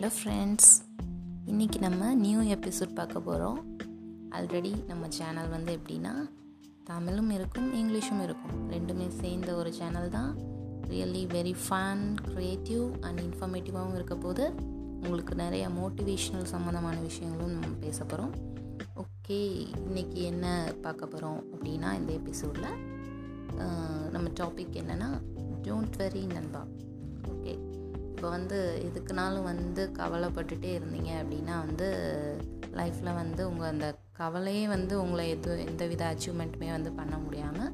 Hello friends இன்றைக்கி நம்ம new episode பார்க்க போகிறோம் ஆல்ரெடி நம்ம சேனல் வந்து எப்படின்னா தமிழும் இருக்கும் இங்கிலீஷும் இருக்கும். ரெண்டுமே சேர்ந்த ஒரு சேனல் தான். Really very fun creative and இன்ஃபர்மேட்டிவாகவும் இருக்க போது உங்களுக்கு நிறைய மோட்டிவேஷ்னல் சம்மந்தமான விஷயங்களும் நம்ம பேச போகிறோம் ஓகே இன்றைக்கி என்ன பார்க்க போகிறோம் அப்படின்னா இந்த எபிசோடில் நம்ம டாபிக் என்னென்னா டோன்ட் வெரி நண்பா. இப்போ வந்து எதுக்குனாலும் வந்து கவலைப்பட்டுட்டே இருந்தீங்க அப்படின்னா வந்து லைஃப்பில் வந்து உங்கள் அந்த கவலையே வந்து உங்களை எது எந்த வித அச்சீவ்மெண்ட்டுமே வந்து பண்ண முடியாமல்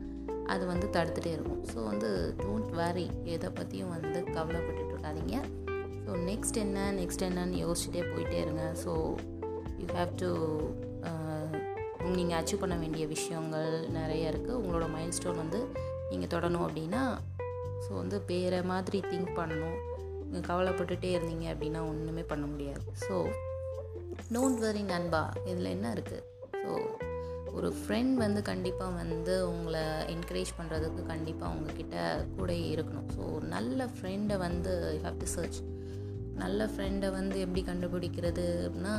அது வந்து தடுத்துகிட்டே இருக்கும். ஸோ வந்து டோன்ட் வரி எதை பற்றியும் வந்து கவலைப்பட்டுட்டு இருக்காதீங்க. ஸோ நெக்ஸ்ட் என்ன நெக்ஸ்ட் என்னன்னு யோசிச்சுட்டே போயிட்டே இருங்க. ஸோ யூ ஹாவ் டு நீங்கள் அச்சீவ் பண்ண வேண்டிய விஷயங்கள் நிறைய இருக்குது உங்களோட மைண்ட் ஸ்டோன் வந்து நீங்கள் தொடணும் அப்படின்னா ஸோ வந்து வேறு மாதிரி திங்க் பண்ணணும். கவலைப்பட்டுட்டே இருந்தீங்க அப்படின்னா ஒன்றுமே பண்ண முடியாது. ஸோ டோன்ட் வரி நண்பா. இதில் என்ன இருக்குது ஸோ ஒரு ஃப்ரெண்ட் வந்து கண்டிப்பாக வந்து உங்களை என்கரேஜ் பண்ணுறதுக்கு கண்டிப்பாக உங்ககிட்ட கூட இருக்கணும். ஸோ நல்ல ஃப்ரெண்டை வந்து யூ ஹாவ் டு சர்ச் நல்ல ஃப்ரெண்டை வந்து எப்படி கண்டுபிடிக்கிறது அப்படின்னா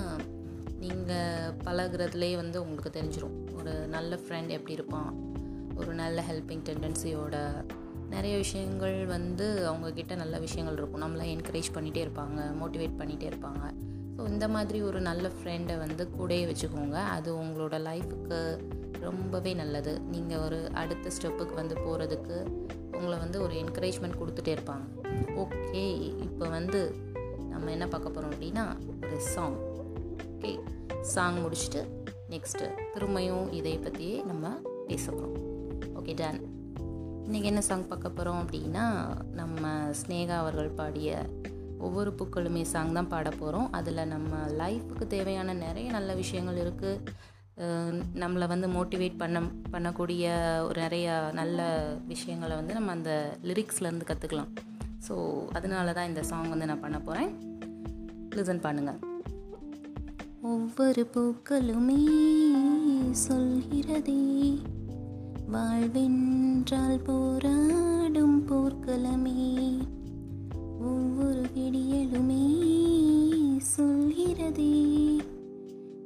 நீங்கள் பழகுறதுலேயே வந்து உங்களுக்கு தெரிஞ்சிடும் ஒரு நல்ல ஃப்ரெண்ட் எப்படி இருப்பான்? ஒரு நல்ல ஹெல்பிங் டெண்டன்சியோட நிறைய விஷயங்கள் வந்து அவங்கக்கிட்ட நல்ல விஷயங்கள் இருக்கும். நம்மளை என்கரேஜ் பண்ணிகிட்டே இருப்பாங்க மோட்டிவேட் பண்ணிகிட்டே இருப்பாங்க. ஸோ இந்த மாதிரி ஒரு நல்ல ஃப்ரெண்டை வந்து கூடயே வச்சுக்கோங்க. அது உங்களோட லைஃபுக்கு ரொம்பவே நல்லது. நீங்கள் ஒரு அடுத்த ஸ்டெப்புக்கு வந்து போகிறதுக்கு உங்களை வந்து ஒரு என்கரேஜ்மெண்ட் கொடுத்துட்டே இருப்பாங்க. ஓகே இப்போ வந்து நம்ம என்ன பார்க்க போகிறோம் அப்படின்னா ஒரு சாங் ஓகே சாங் முடிச்சுட்டு நெக்ஸ்ட்டு திரும்பியும் இதை பற்றியே நம்ம பேச போகிறோம் ஓகே டன் இன்றைக்கி என்ன சாங் பார்க்க போகிறோம் அப்படின்னா நம்ம ஸ்னேகா அவர்கள் பாடிய ஒவ்வொரு பூக்களுமே சாங் தான் பாட போகிறோம் அதில் நம்ம லைஃபுக்கு தேவையான நிறைய நல்ல விஷயங்கள் இருக்குது நம்மளை வந்து மோட்டிவேட் பண்ண பண்ணக்கூடிய ஒரு நிறைய நல்ல விஷயங்களை வந்து நம்ம அந்த லிரிக்ஸ்லேருந்து கற்றுக்கலாம் ஸோ அதனால தான் இந்த சாங் வந்து நான் பண்ண போகிறேன் லிசன் பண்ணுங்கள் ஒவ்வொரு பூக்களுமே சொல்கிறதே வாழ்வென்றால் போராடும் போர்க்களமே. ஒவ்வொரு விடியலுமே சொல்கிறதே.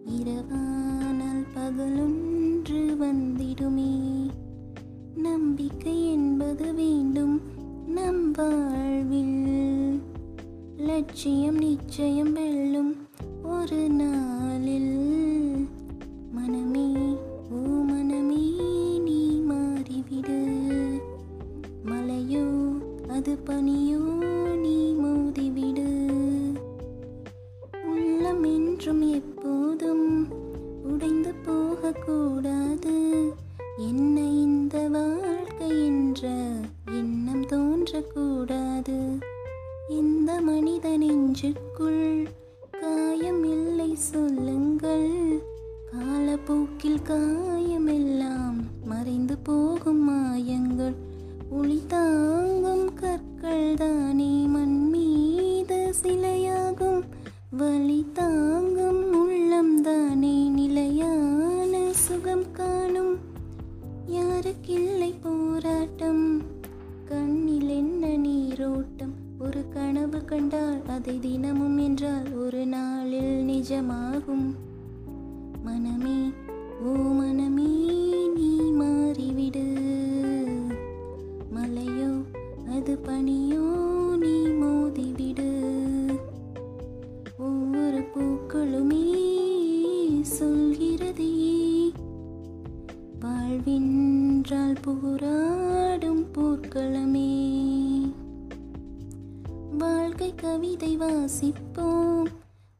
இரவானால் பகலொன்று வந்திடுமே. நம்பிக்கை என்பது வேண்டும் நம் வாழ்வில். லட்சியம் நிச்சயம் வெல்லும் ஒரு நாள். போதும். உடைந்து போகக்கூடாது. என்ன இந்த வாழ்க்கை என்ற எண்ணம் தோன்றக்கூடாது. இந்த மனித நெஞ்சுக்குள் காயம் இல்லை சொல்லுங்கள். காலப்போக்கில் காயமெல்லாம் மறைந்து போகும் மாயங்கள். ஒளி தாங்கும் கற்கள் தானே மண் மீது சிலையாகும். வழி தாங்கும் யாருக்கில்லை போராட்டம். கண்ணில் என்ன நீரோட்டம்? ஒரு கனவு கண்டால் அதை தினமும் என்றால் ஒரு நாளில் நிஜமாகும். மனமே ஓ மனமே நீ மாறிவிடு. மலையோ அது பனியோ நீ மோதிவிடு. ஒவ்வொரு பூக்களுமே சொல்கிறதே. வாழ்வின் என்றால் போராடும் போர்க்களமே வாழ்க்கை கவிதை வாசிப்போம்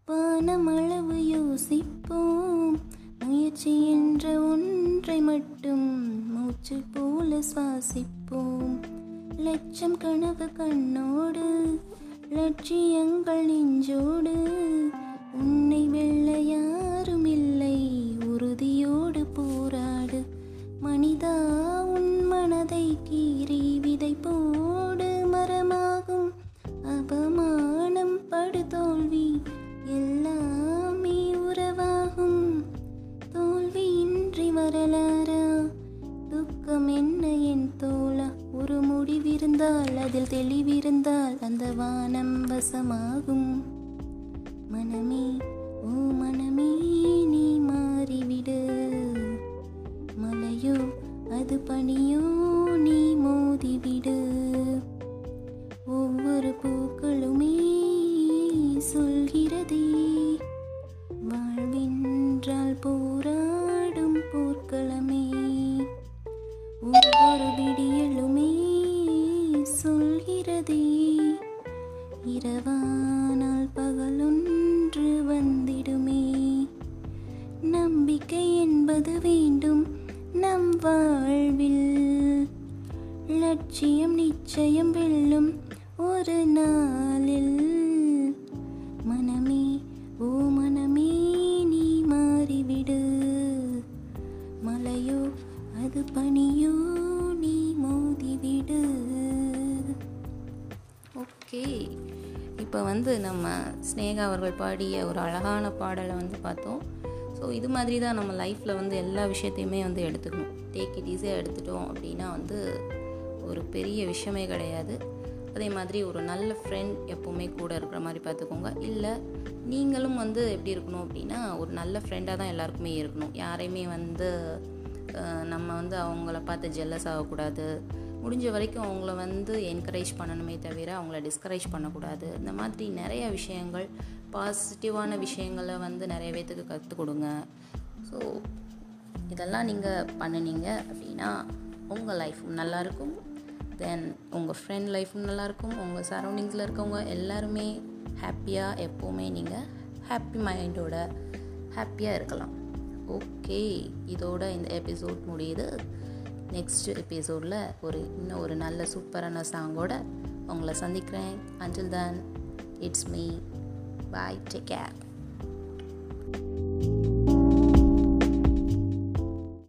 வானமளவு யோசிப்போம். முயற்சி என்ற ஒன்றை மட்டும் மூச்சு போல சுவாசிப்போம். லட்சம் கனவு கண்ணோடு லட்சியங்கள் நெஞ்சோடு உன்னை வெள்ள யாரும் இல்லை. மனிதா உன் மனதை கீறி விதை போடு மரமாகும். அபமானம் படு தோல்வி எல்லாமே உறவாகும். தோல்வியின்றி வரலாறா? துக்கம் என்ன என் தோழா? ஒரு முடிவிருந்தால் அதில் தெளிவிருந்தால் அந்த வானம் வசமாகும். மனமே ஓ மனமே நீ மாறிவிடு. பனியோ நீ மோதிவிடு. ஒவ்வொரு பூக்களுமே சொல்கிறதே. வாழ்வென்றால் போராடும் போர்க்களமே ஒவ்வொரு விடியலுமே சொல்கிறதே. இரவானால் பகலொன்று வந்திடுமே. நம்பிக்கை என்பது வேண்டும். நம் வாழ் லட்சியம் நிச்சயம் வெல்லும் ஒரு நாளில். மனமே ஓ மனமே நீ மாறிவிடு. மலையோ அது பனியோ நீ மோதிவிடு. ஓகே. இப்போ வந்து நம்ம ஸ்னேகா அவர்கள் பாடிய ஒரு அழகான பாடலை வந்து பார்த்தோம். ஸோ இது மாதிரி தான் நம்ம லைஃப்பில் வந்து எல்லா விஷயத்தையுமே வந்து எடுத்துக்கணும். டேக் இட் ஈஸியாக எடுத்துட்டோம் அப்படின்னா வந்து ஒரு பெரிய விஷயமே கிடையாது. அதே மாதிரி ஒரு நல்ல ஃப்ரெண்ட் எப்போவுமே கூட இருக்கிற மாதிரி பார்த்துக்கோங்க. இல்லை நீங்களும் வந்து எப்படி இருக்கணும் அப்படின்னா ஒரு நல்ல ஃப்ரெண்டாக தான் எல்லாருக்குமே இருக்கணும். யாரையுமே வந்து நம்ம வந்து அவங்கள பார்த்து ஜெல்லஸ் ஆகக்கூடாது. முடிஞ்ச வரைக்கும் அவங்கள வந்து என்கரேஜ் பண்ணணுமே தவிர அவங்கள டிஸ்கரேஜ் பண்ணக்கூடாது. இந்த மாதிரி நிறைய விஷயங்கள் பாசிட்டிவான விஷயங்களை வந்து நிறைய பேத்துக்கு கற்றுக் கொடுங்க. ஸோ இதெல்லாம் நீங்கள் பண்ணுனீங்க அப்படின்னா உங்கள் லைஃப்பும் நல்லாயிருக்கும் தென் உங்கள் ஃப்ரெண்ட் லைஃப்பும் நல்லாயிருக்கும் உங்கள் சரௌண்டிங்ஸில் இருக்கவங்க எல்லாருமே ஹாப்பியாக எப்போவுமே நீங்கள் ஹாப்பி மைண்டோட ஹாப்பியாக இருக்கலாம். ஓகே இதோட இந்த எபிசோட் முடியுது. நெக்ஸ்ட் எபிசோடில் ஒரு இன்னும் ஒரு நல்ல சூப்பரான சாங்கோட உங்களை சந்திக்கிறேன். Until then it's me bye take care